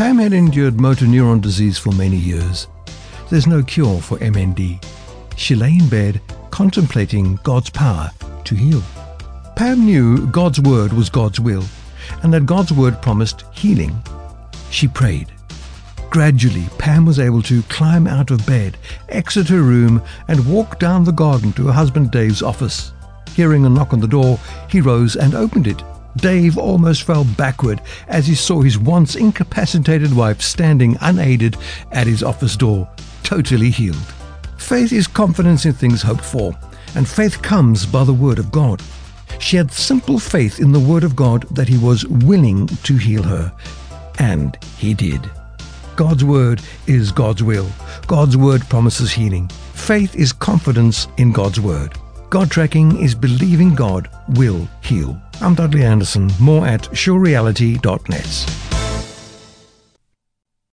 Pam had endured motor neuron disease for many years. There's no cure for MND. She lay in bed contemplating God's power to heal. Pam knew God's word was God's will and that God's word promised healing. She prayed. Gradually, Pam was able to climb out of bed, exit her room, and walk down the garden to her husband Dave's office. Hearing a knock on the door, he rose and opened it. Dave almost fell backward as he saw his once incapacitated wife standing unaided at his office door, totally healed. Faith is confidence in things hoped for, and faith comes by the word of God. She had simple faith in the word of God that he was willing to heal her, and he did. God's word is God's will. God's word promises healing. Faith is confidence in God's word. God tracking is believing God will heal. I'm Dudley Anderson, more at surereality.net.